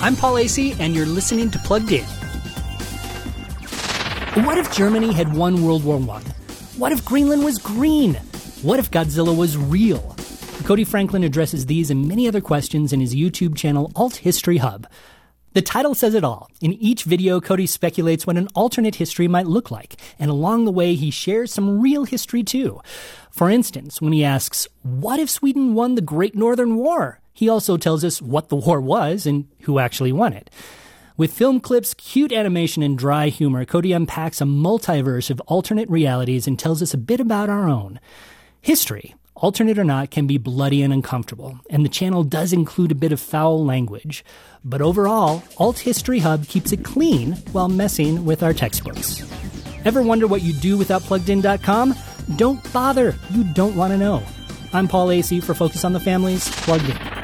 I'm Paul Asay, and you're listening to Plugged In. What if Germany had won World War I? What if Greenland was green? What if Godzilla was real? Cody Franklin addresses these and many other questions in his YouTube channel, Alt History Hub. The title says it all. In each video, Cody speculates what an alternate history might look like, and along the way, he shares some real history too. For instance, when he asks, What if Sweden won the Great Northern War? He also tells us what the war was and who actually won it. With film clips, cute animation, and dry humor, Cody unpacks a multiverse of alternate realities and tells us a bit about our own. History, alternate or not, can be bloody and uncomfortable, and the channel does include a bit of foul language. But overall, Alt History Hub keeps it clean while messing with our textbooks. Ever wonder what you do without pluggedin.com? Don't bother. You don't want to know. I'm Paul Asay for Focus on the Families, Plugged In.